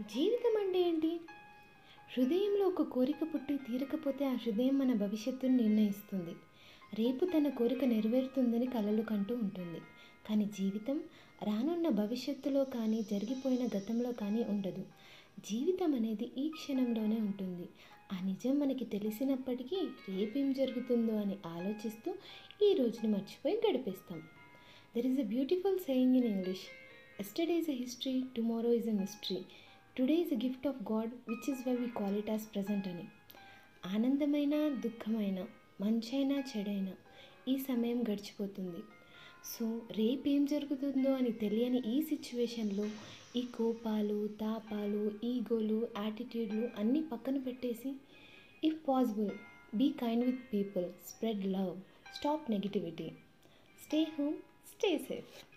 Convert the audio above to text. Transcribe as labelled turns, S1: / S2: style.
S1: జీవితం అంటే ఏంటి? హృదయంలో ఒక కోరిక పుట్టి తీరకపోతే ఆ హృదయం మన భవిష్యత్తును నిర్ణయిస్తుంది. రేపు తన కోరిక నెరవేరుతుందని కలలు కంటూ ఉంటుంది. కానీ జీవితం రానున్న భవిష్యత్తులో కానీ జరిగిపోయిన గతంలో కానీ ఉండదు. జీవితం అనేది ఈ క్షణంలోనే ఉంటుంది. ఆ నిజం మనకి తెలిసినప్పటికీ రేపేం జరుగుతుందో అని ఆలోచిస్తూ ఈ రోజుని మర్చిపోయి గడిపేస్తాం. There is a beautiful saying in English yesterday is a history tomorrow is a mystery today is a gift of God which is why we call it as present అని ఆనందమైన దుఃఖమైన మంచైనా చెడైనా ఈ సమయం గడిచిపోతుంది. సో రేపేం జరుగుతుందో అని తెలియని ఈ సిచ్యువేషన్లో ఈ కోపాలు తాపాలు ఈగోలు యాటిట్యూడ్లు అన్నీ పక్కన పెట్టేసి if possible be kind with people spread love stop negativity stay home stay safe